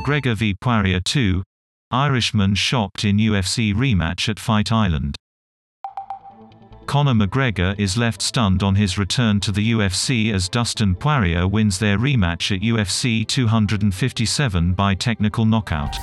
McGregor v Poirier 2 Irishman shocked in UFC rematch at Fight Island. Conor McGregor is left stunned on his return to the UFC as Dustin Poirier wins their rematch at UFC 257 by technical knockout.